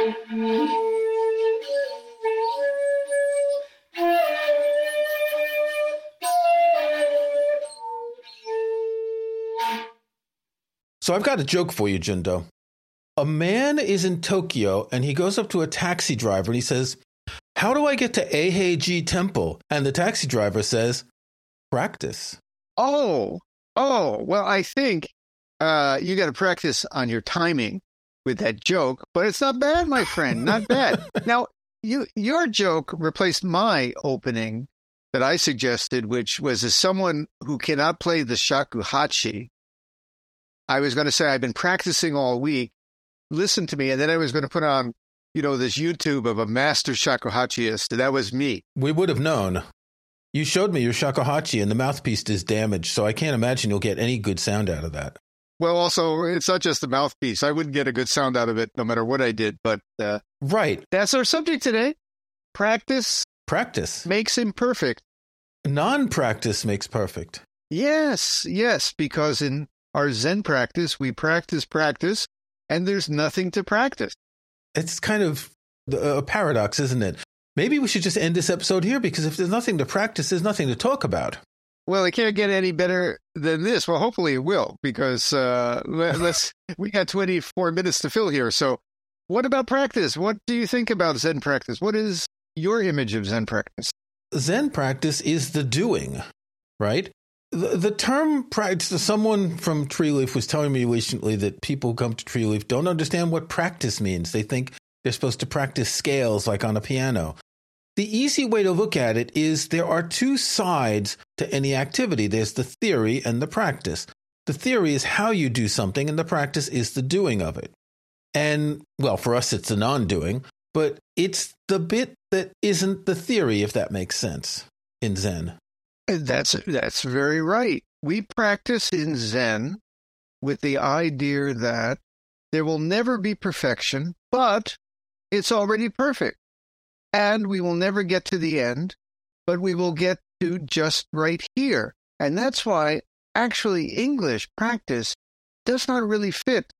So I've got a joke for you, Jundo. A man is in Tokyo and he goes up to a taxi driver and he says, How do I get to Eiheiji Temple? And the taxi driver says, Practice. Oh, oh. Well, I think uh, you got to practice on your timing with that joke, but it's not bad, my friend. Not bad. now, you your joke replaced my opening that I suggested, which was as someone who cannot play the shakuhachi. I was going to say I've been practicing all week. Listen to me, and then I was going to put on, you know, this YouTube of a master shakuhachiist. That was me. We would have known. You showed me your shakuhachi and the mouthpiece is damaged, so I can't imagine you'll get any good sound out of that. Well, also, it's not just the mouthpiece. I wouldn't get a good sound out of it no matter what I did. But uh, Right. that's our subject today. Practice Practice. makes imperfect. Non practice makes perfect. Yes, yes, because in our Zen practice, we practice practice, and there's nothing to practice. It's kind of a paradox, isn't it? Maybe we should just end this episode here because if there's nothing to practice, there's nothing to talk about. Well, it can't get any better than this. Well, hopefully it will, because uh, let, let's. we got 24 minutes to fill here. So, what about practice? What do you think about Zen practice? What is your image of Zen practice? Zen practice is the doing, right? The, the term practice, someone from Treeleaf was telling me recently that people who come to Treeleaf don't understand what practice means. They think they're supposed to practice scales like on a piano. The easy way to look at it is there are two sides to any activity there's the theory and the practice. The theory is how you do something, and the practice is the doing of it. And, well, for us, it's the non doing, but it's the bit that isn't the theory, if that makes sense, in Zen. That's that's very right. We practice in Zen with the idea that there will never be perfection, but it's already perfect. And we will never get to the end, but we will get to just right here. And that's why actually English practice does not really fit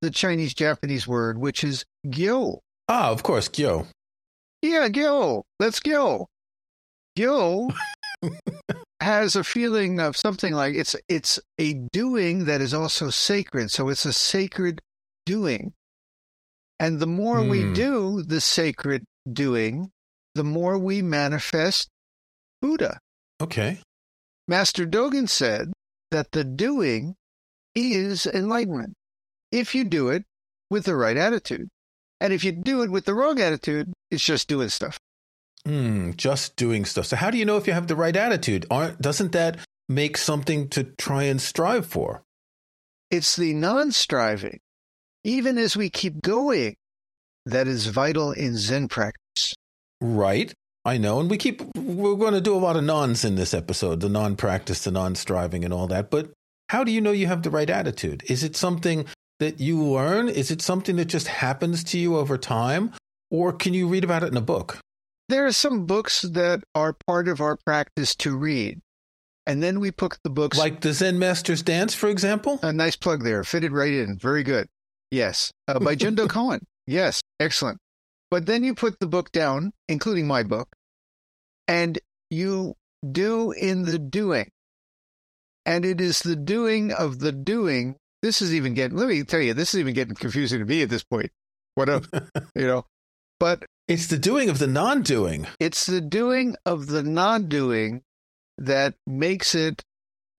the Chinese Japanese word, which is gyo. Ah, of course, Gyo. Yeah, gyo. Let's go. Gyo has a feeling of something like it's it's a doing that is also sacred. So it's a sacred doing. And the more we Hmm. do the sacred doing, the more we manifest Buddha. Okay. Master Dogen said that the doing is enlightenment if you do it with the right attitude. And if you do it with the wrong attitude, it's just doing stuff. Hmm, just doing stuff. So, how do you know if you have the right attitude? Aren't, doesn't that make something to try and strive for? It's the non striving, even as we keep going, that is vital in Zen practice. Right. I know. And we keep, we're going to do a lot of nons in this episode the non practice, the non striving, and all that. But how do you know you have the right attitude? Is it something that you learn? Is it something that just happens to you over time? Or can you read about it in a book? There are some books that are part of our practice to read. And then we put the books Like the Zen Master's Dance, for example? A nice plug there. Fitted right in. Very good. Yes. Uh, by Jundo Cohen. Yes. Excellent. But then you put the book down, including my book, and you do in the doing. And it is the doing of the doing. This is even getting, let me tell you, this is even getting confusing to me at this point. What a, you know, but It's the doing of the non doing. it's the doing of the non doing that makes it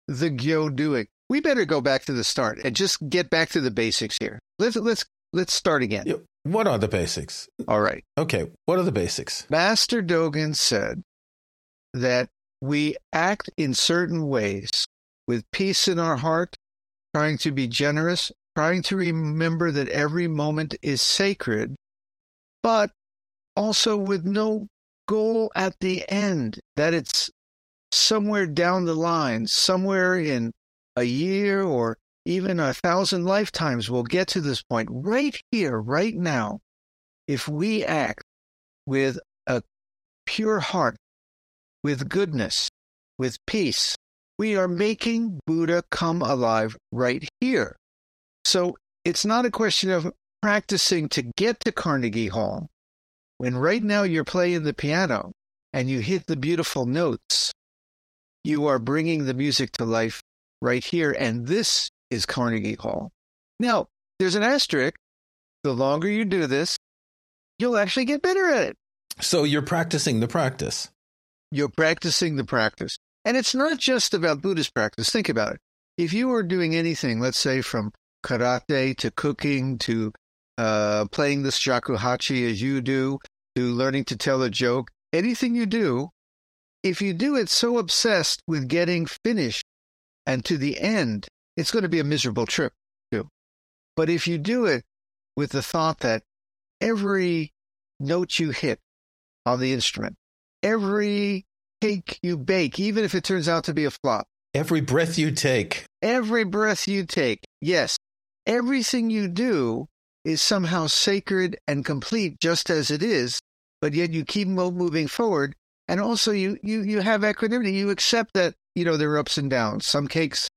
the Gyo doing. We better go back to the start and just get back to the basics here. Let's let's let's start again. What are the basics? All right. Okay, what are the basics? Master Dogen said that we act in certain ways with peace in our heart, trying to be generous, trying to remember that every moment is sacred, but also with no goal at the end, that it's somewhere down the line, somewhere in a year or even a thousand lifetimes, we'll get to this point right here, right now. If we act with a pure heart, with goodness, with peace, we are making Buddha come alive right here. So it's not a question of practicing to get to Carnegie Hall. When right now you're playing the piano and you hit the beautiful notes, you are bringing the music to life right here. And this is Carnegie Hall. Now, there's an asterisk. The longer you do this, you'll actually get better at it. So you're practicing the practice. You're practicing the practice. And it's not just about Buddhist practice. Think about it. If you were doing anything, let's say from karate to cooking to uh, playing the shakuhachi as you do to learning to tell a joke, anything you do, if you do it so obsessed with getting finished and to the end, it's going to be a miserable trip too. But if you do it with the thought that every note you hit on the instrument, every cake you bake, even if it turns out to be a flop, every breath you take, every breath you take, yes, everything you do is somehow sacred and complete just as it is, but yet you keep moving forward. And also you, you, you have equanimity. You accept that, you know, there are ups and downs. Some cakes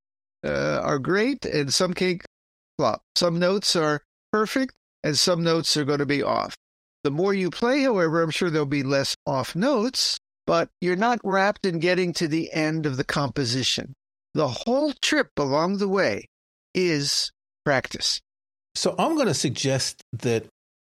uh, are great and some cake flop. Some notes are perfect and some notes are going to be off. The more you play, however, I'm sure there'll be less off notes, but you're not wrapped in getting to the end of the composition. The whole trip along the way is practice. So I'm going to suggest that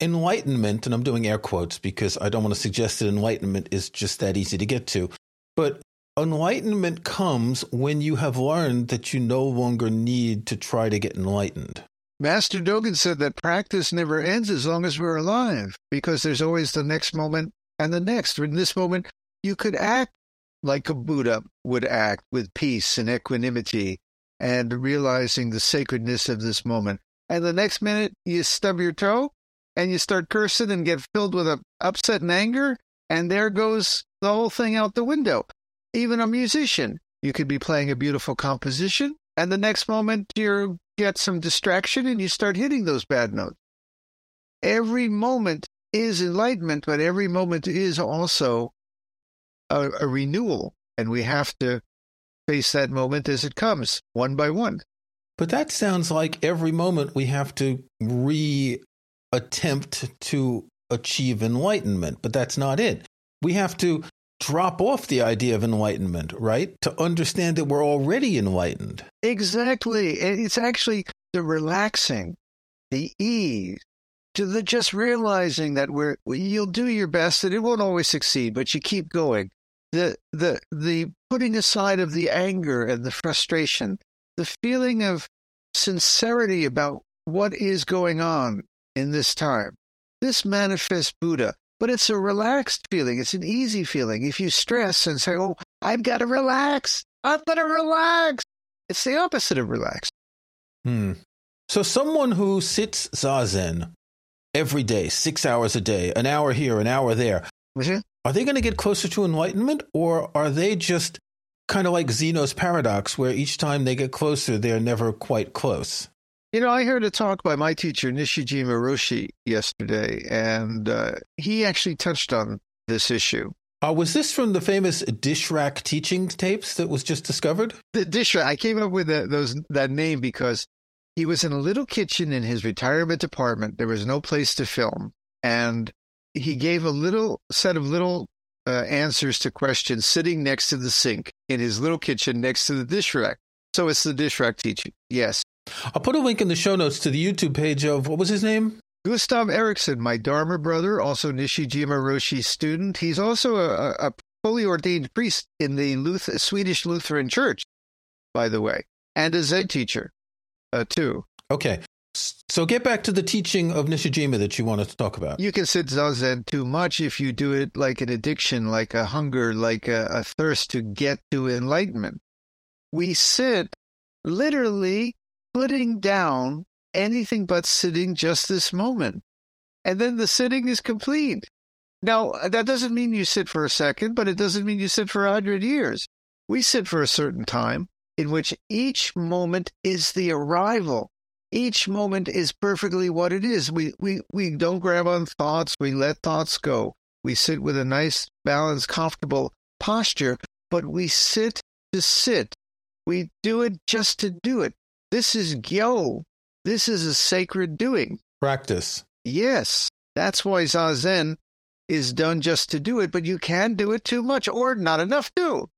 enlightenment, and I'm doing air quotes because I don't want to suggest that enlightenment is just that easy to get to, but enlightenment comes when you have learned that you no longer need to try to get enlightened. Master Dogen said that practice never ends as long as we're alive because there's always the next moment and the next. In this moment, you could act like a Buddha would act with peace and equanimity and realizing the sacredness of this moment. And the next minute, you stub your toe and you start cursing and get filled with a upset and anger, and there goes the whole thing out the window. Even a musician, you could be playing a beautiful composition, and the next moment you get some distraction and you start hitting those bad notes. Every moment is enlightenment, but every moment is also a, a renewal, and we have to face that moment as it comes, one by one. But that sounds like every moment we have to re attempt to achieve enlightenment, but that's not it. We have to drop off the idea of enlightenment, right? To understand that we're already enlightened. Exactly. It's actually the relaxing, the ease, to the just realizing that we're you'll do your best and it won't always succeed, but you keep going. The the the putting aside of the anger and the frustration, the feeling of sincerity about what is going on in this time. This manifests Buddha, but it's a relaxed feeling. It's an easy feeling. If you stress and say, Oh, I've got to relax, I've got to relax, it's the opposite of relax. Hmm. So, someone who sits zazen every day, six hours a day, an hour here, an hour there, are they going to get closer to enlightenment or are they just kind of like Zeno's paradox, where each time they get closer, they're never quite close? You know, I heard a talk by my teacher, Nishijima Roshi, yesterday, and uh, he actually touched on this issue. Uh, was this from the famous dish rack teaching tapes that was just discovered? The dish rack. I came up with that, those that name because he was in a little kitchen in his retirement apartment. There was no place to film, and he gave a little set of little uh, answers to questions sitting next to the sink in his little kitchen next to the dish rack. So it's the dish rack teaching. Yes. I'll put a link in the show notes to the YouTube page of what was his name? Gustav Eriksson, my Dharma brother, also Nishijima Roshi's student. He's also a, a fully ordained priest in the Luther, Swedish Lutheran Church, by the way, and a Zen teacher, uh, too. Okay. So get back to the teaching of Nishijima that you wanted to talk about. You can sit zazen too much if you do it like an addiction, like a hunger, like a, a thirst to get to enlightenment. We sit literally putting down anything but sitting just this moment. and then the sitting is complete. Now, that doesn't mean you sit for a second, but it doesn't mean you sit for a hundred years. We sit for a certain time in which each moment is the arrival. Each moment is perfectly what it is. We, we, we don't grab on thoughts. We let thoughts go. We sit with a nice, balanced, comfortable posture, but we sit to sit. We do it just to do it. This is gyo. This is a sacred doing. Practice. Yes. That's why Zazen is done just to do it, but you can do it too much or not enough too.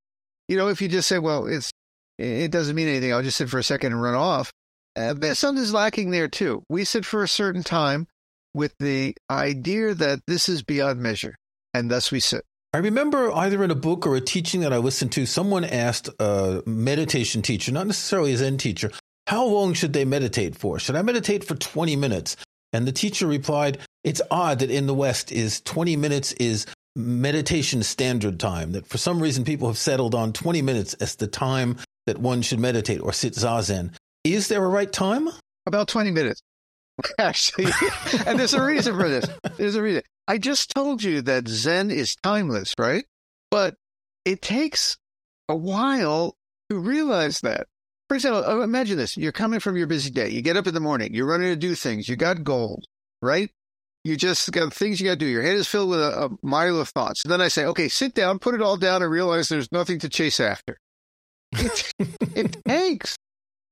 You know, if you just say, well, it's it doesn't mean anything. I'll just sit for a second and run off. Uh, something's lacking there too. We sit for a certain time with the idea that this is beyond measure, and thus we sit. I remember either in a book or a teaching that I listened to, someone asked a meditation teacher, not necessarily a Zen teacher, how long should they meditate for? Should I meditate for 20 minutes? And the teacher replied, It's odd that in the West is 20 minutes is meditation standard time, that for some reason people have settled on 20 minutes as the time that one should meditate or sit zazen. Is there a right time? About 20 minutes, actually. and there's a reason for this. There's a reason. I just told you that Zen is timeless, right? But it takes a while to realize that. For example, imagine this. You're coming from your busy day. You get up in the morning. You're running to do things. You got goals, right? You just got things you got to do. Your head is filled with a, a mile of thoughts. And then I say, okay, sit down, put it all down, and realize there's nothing to chase after. It, it takes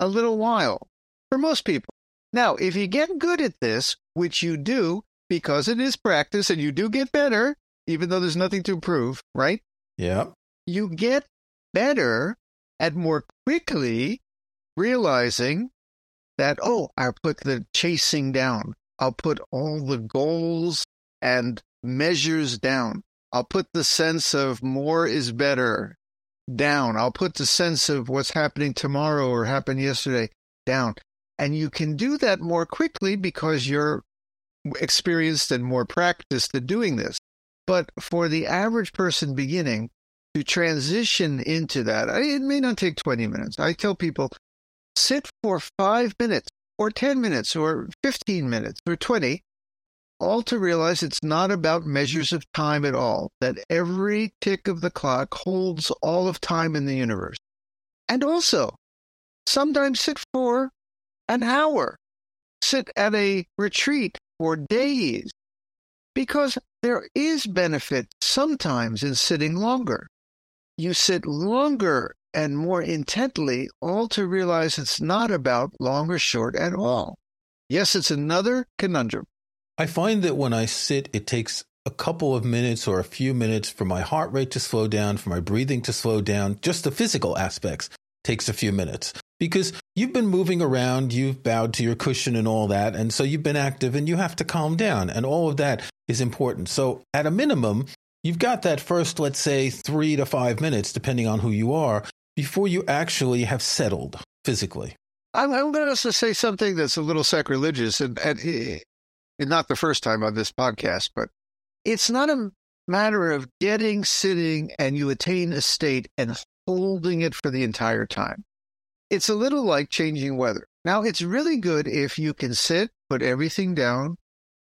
a little while for most people. Now, if you get good at this, which you do because it is practice and you do get better, even though there's nothing to improve, right? Yeah. You get better at more quickly realizing that, oh, I'll put the chasing down. I'll put all the goals and measures down. I'll put the sense of more is better down. I'll put the sense of what's happening tomorrow or happened yesterday down. And you can do that more quickly because you're experienced and more practiced at doing this. But for the average person beginning to transition into that, it may not take 20 minutes. I tell people sit for five minutes or 10 minutes or 15 minutes or 20 all to realize it's not about measures of time at all, that every tick of the clock holds all of time in the universe. And also, sometimes sit for an hour, sit at a retreat for days, because there is benefit sometimes in sitting longer. You sit longer and more intently, all to realize it's not about long or short at all. Yes, it's another conundrum. I find that when I sit, it takes a couple of minutes or a few minutes for my heart rate to slow down, for my breathing to slow down. Just the physical aspects takes a few minutes because you've been moving around, you've bowed to your cushion and all that. And so you've been active and you have to calm down. And all of that is important. So at a minimum, you've got that first, let's say, three to five minutes, depending on who you are, before you actually have settled physically. I'm, I'm going to say something that's a little sacrilegious, and, eh, and not the first time on this podcast, but it's not a matter of getting, sitting, and you attain a state and holding it for the entire time. It's a little like changing weather. Now, it's really good if you can sit, put everything down,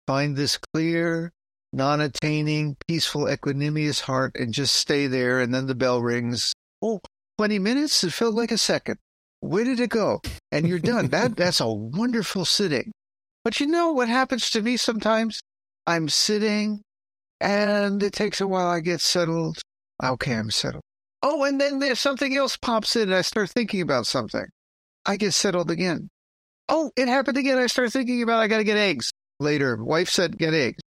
find this clear, non attaining, peaceful, equanimous heart, and just stay there. And then the bell rings. Oh, 20 minutes? It felt like a second. Where did it go? And you're done. that, that's a wonderful sitting. But you know what happens to me sometimes? I'm sitting and it takes a while. I get settled. Okay, I'm settled. Oh, and then there's something else pops in and I start thinking about something. I get settled again. Oh, it happened again. I start thinking about I got to get eggs later. Wife said get eggs.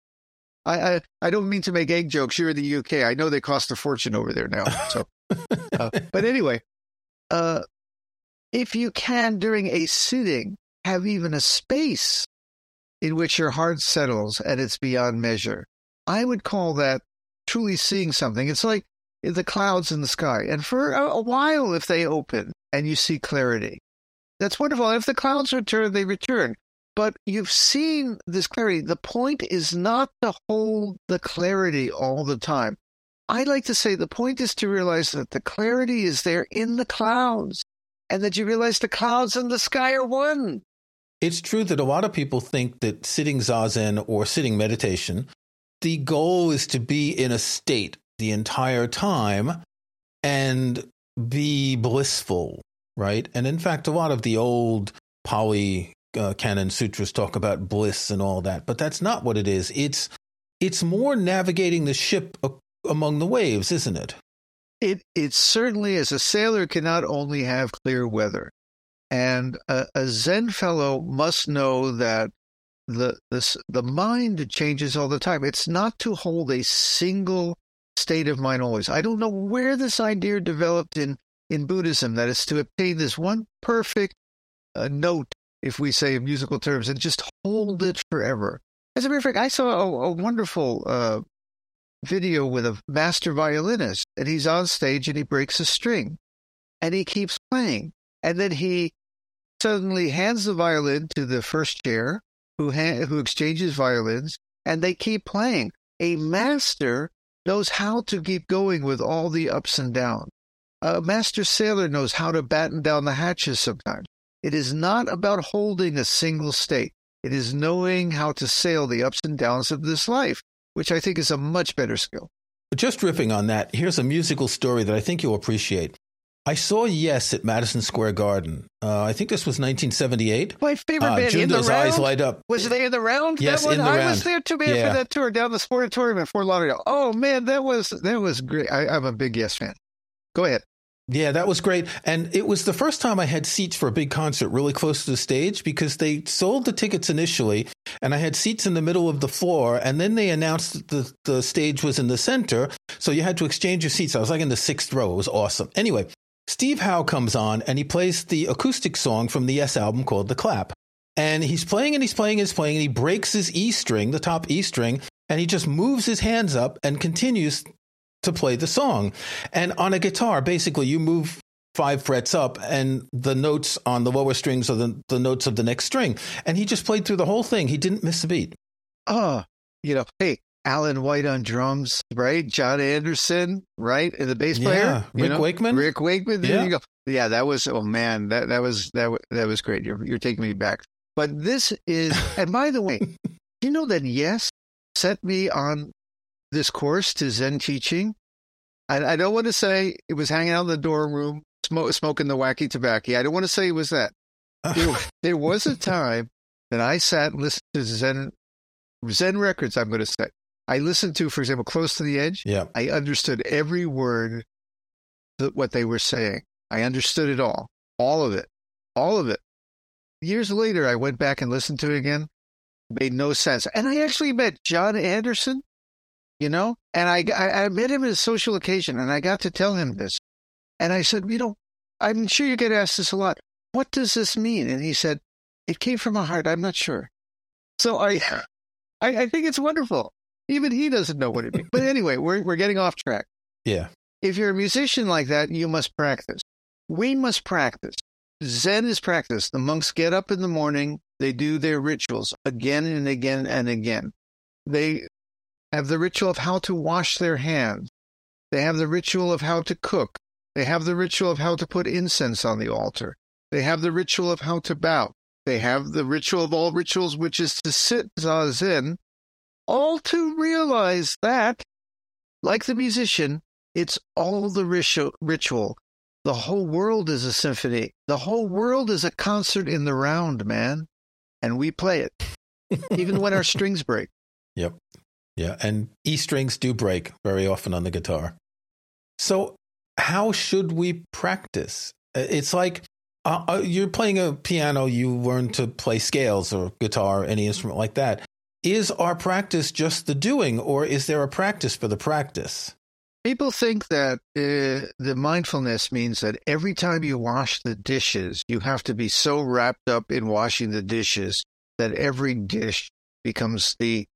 I, I, I don't mean to make egg jokes. You're in the UK. I know they cost a fortune over there now. So, uh, but anyway, uh, if you can during a sitting have even a space in which your heart settles and it's beyond measure. I would call that truly seeing something. It's like the clouds in the sky. And for a, while, if they open and you see clarity, that's wonderful. If the clouds return, they return. But you've seen this clarity. The point is not to hold the clarity all the time. I like to say the point is to realize that the clarity is there in the clouds and that you realize the clouds and the sky are one. it's true that a lot of people think that sitting zazen or sitting meditation, the goal is to be in a state the entire time and be blissful, right? And in fact, a lot of the old Pali uh, canon sutras talk about bliss and all that, but that's not what it is. It's it's more navigating the ship a- among the waves, isn't it? It it certainly is. A sailor cannot only have clear weather, and a, a Zen fellow must know that the the the mind changes all the time. It's not to hold a single state of mind always. I don't know where this idea developed in in Buddhism that is to obtain this one perfect uh, note, if we say in musical terms, and just hold it forever. As a matter of fact, I saw a, a wonderful uh, video with a master violinist, and he's on stage and he breaks a string, and he keeps playing, and then he suddenly hands the violin to the first chair, who ha- who exchanges violins, and they keep playing. A master knows how to keep going with all the ups and downs. A master sailor knows how to batten down the hatches sometimes. It is not about holding a single state. It is knowing how to sail the ups and downs of this life, which I think is a much better skill. But just riffing on that, here's a musical story that I think you'll appreciate. I saw Yes at Madison Square Garden. Uh, I think this was 1978. My favorite Uh, band in the round. eyes light up. Was they in the round? Yes, that one? in the I round. was there too, man, Yeah. for that tour down the sportatorium in Fort Lauderdale. Oh man, that was that was great. I, I'm a big Yes fan. Go ahead. Yeah, that was great. And it was the first time I had seats for a big concert really close to the stage because they sold the tickets initially and I had seats in the middle of the floor. And then they announced that the, the stage was in the center. So you had to exchange your seats. I was like in the sixth row. It was awesome. Anyway, Steve Howe comes on and he plays the acoustic song from the Yes album called The Clap. And he's playing and he's playing and he's playing and he breaks his E string, the top E string, and he just moves his hands up and continues to play the song. And on a guitar, basically, you move five frets up, and the notes on the lower strings are the, the notes of the next string. And he just played through the whole thing. He didn't miss a beat. Oh, you know, hey, Alan White on drums, right? Jon Anderson, right? And the bass player, Yeah, Rick know? Wakeman. Rick Wakeman. There Yeah. you go. Yeah, that was. Oh man, that that was that that was great. You're you're taking me back. But this is, and by the way, you know that Yes sent me on this course to Zen teaching. I, I don't want to say it was hanging out in the dorm room, smoke, smoking the wacky tobacco. I don't want to say it was that. There, there was a time that I sat and listened to Zen Zen records. I'm going to say I listened to, for example, "Close to the Edge." yeah. I understood every word that what they were saying. I understood it all, all of it, all of it. Years later, I went back and listened to it again. Made no sense. And I actually met Jon Anderson, you know, and I, I, I met him at a social occasion and I got to tell him this. And I said, you know, I'm sure you get asked this a lot. What does this mean? And he said, it came from my heart. I'm not sure. So I, I, I think it's wonderful. Even he doesn't know what it means. But anyway, we're, we're getting off track. Yeah. If you're a musician like that, you must practice. We must practice. Zen is practice. The monks get up in the morning, they do their rituals again and again and again. They have the ritual of how to wash their hands. They have the ritual of how to cook. They have the ritual of how to put incense on the altar. They have the ritual of how to bow. They have the ritual of all rituals, which is to sit zazen, all to realize that, like the musician, it's all the ritual. ritual. The whole world is a symphony. The whole world is a concert in the round, man. And we play it, even when our strings break. Yep. Yeah. And E strings do break very often on the guitar. So, how should we practice? Uh, It's like uh, uh, you're playing a piano, you learn to play scales or guitar, any instrument like that. Is our practice just the doing, or is there a practice for the practice? People think that uh, the mindfulness means that every time you wash the dishes, you have to be so wrapped up in washing the dishes that every dish becomes the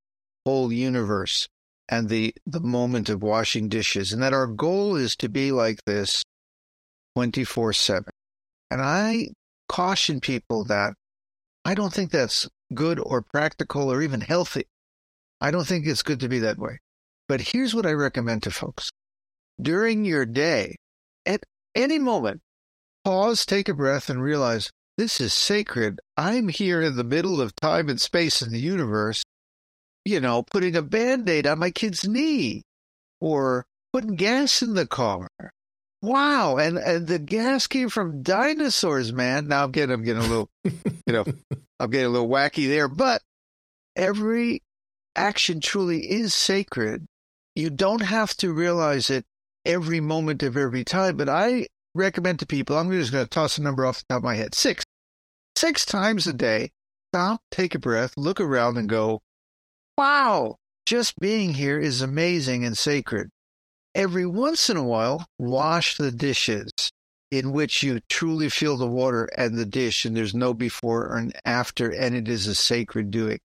whole universe and the, the moment of washing dishes, and that our goal is to be like this 24 7. And I caution people that I don't think that's good or practical or even healthy. I don't think it's good to be that way. But here's what I recommend to folks during your day, at any moment, pause, take a breath, and realize this is sacred. I'm here in the middle of time and space in the universe, you know, putting a band aid on my kid's knee or putting gas in the car. Wow. And, and the gas came from dinosaurs, man. Now I'm getting, I'm getting a little, you know, I'm getting a little wacky there, but every action truly is sacred. You don't have to realize it every moment of every time, but I recommend to people, I'm just going to toss a number off the top of my head six. Six times a day, stop, take a breath, look around, and go, wow, just being here is amazing and sacred. Every once in a while, wash the dishes in which you truly feel the water and the dish, and there's no before and after, and it is a sacred doing.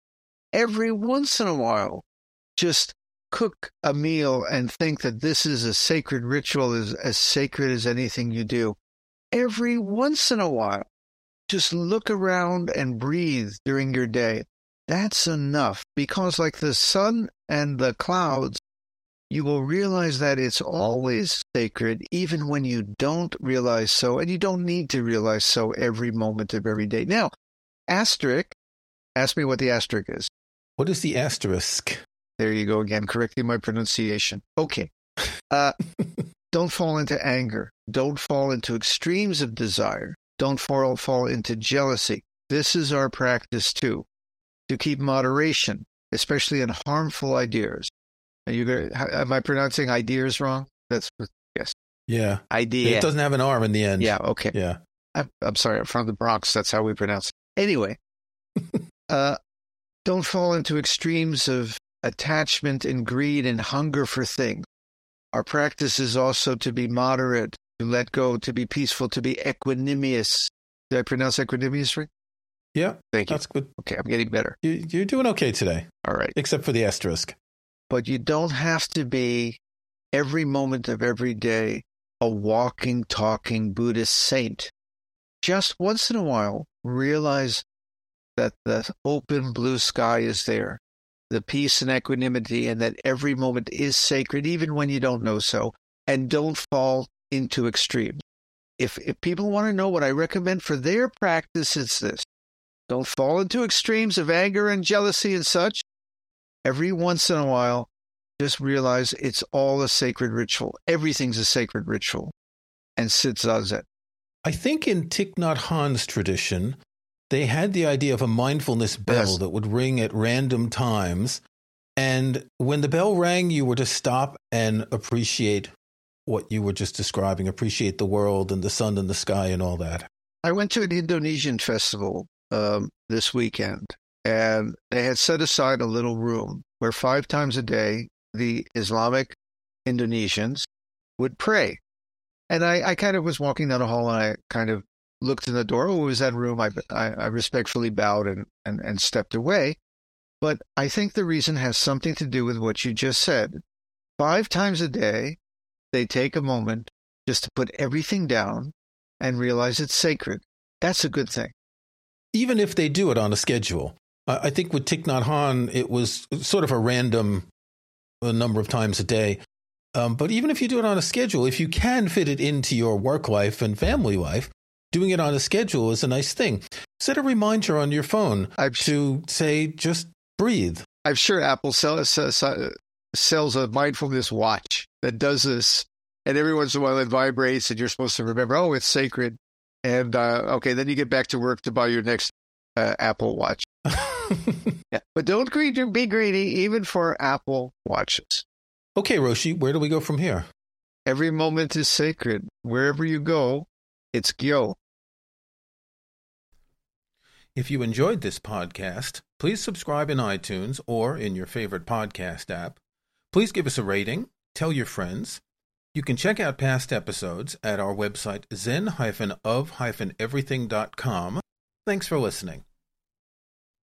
Every once in a while, just cook a meal and think that this is a sacred ritual, is as sacred as anything you do. Every once in a while, just look around and breathe during your day. That's enough because, like the sun and the clouds, you will realize that it's always sacred, even when you don't realize so, and you don't need to realize so every moment of every day. Now, asterisk, ask me what the asterisk is. What is the asterisk? There you go again, correcting my pronunciation. Okay. Uh, don't fall into anger. Don't fall into extremes of desire. Don't fall, fall into jealousy. This is our practice too, to keep moderation, especially in harmful ideas. Are you, am I pronouncing ideas wrong? That's yes. Yeah. Idea. It doesn't have an arm in the end. Yeah. Okay. Yeah. I'm, I'm sorry. I'm from the Bronx. That's how we pronounce it. Anyway, uh, don't fall into extremes of attachment and greed and hunger for things. Our practice is also to be moderate, to let go, to be peaceful, to be equanimous. Did I pronounce equanimous right? Yeah. Thank you. That's good. Okay, I'm getting better. You, you're doing okay today, All right. except for the asterisk. But you don't have to be every moment of every day a walking, talking Buddhist saint. Just once in a while, realize that the open blue sky is there, the peace and equanimity, and that every moment is sacred, even when you don't know so, and don't fall into extremes. If, if people want to know what I recommend for their practice, it's this. Don't fall into extremes of anger and jealousy and such. Every once in a while, just realize it's all a sacred ritual. Everything's a sacred ritual. And sit zazen. I think in Thich Nhat Hanh's tradition, they had the idea of a mindfulness bell Yes. that would ring at random times. And when the bell rang, you were to stop and appreciate what you were just describing, appreciate the world and the sun and the sky and all that. I went to an Indonesian festival um, this weekend, and they had set aside a little room where five times a day the Islamic Indonesians would pray. And I, I kind of was walking down the hall and I kind of looked in the door. Oh, it was that room. I, I, I respectfully bowed and, and, and stepped away. But I think the reason has something to do with what you just said. Five times a day, they take a moment just to put everything down and realize it's sacred. That's a good thing. Even if they do it on a schedule. I I think with Thich Nhat Hanh, it was sort of a random a number of times a day. Um, but even if you do it on a schedule, if you can fit it into your work life and family life, doing it on a schedule is a nice thing. Set a reminder on your phone I'm, to say, just breathe. I'm sure Apple sells, sells, sells a mindfulness watch that does this. And every once in a while it vibrates and you're supposed to remember, oh, it's sacred. And uh, okay, then you get back to work to buy your next uh, Apple Watch. Yeah. But don't greedy, be greedy, even for Apple Watches. okay, Roshi, where do we go from here? Every moment is sacred. Wherever you go, it's Gyo. If you enjoyed this podcast, please subscribe in iTunes or in your favorite podcast app. Please give us a rating, tell your friends. You can check out past episodes at our website zen-of-everything.com. Thanks for listening.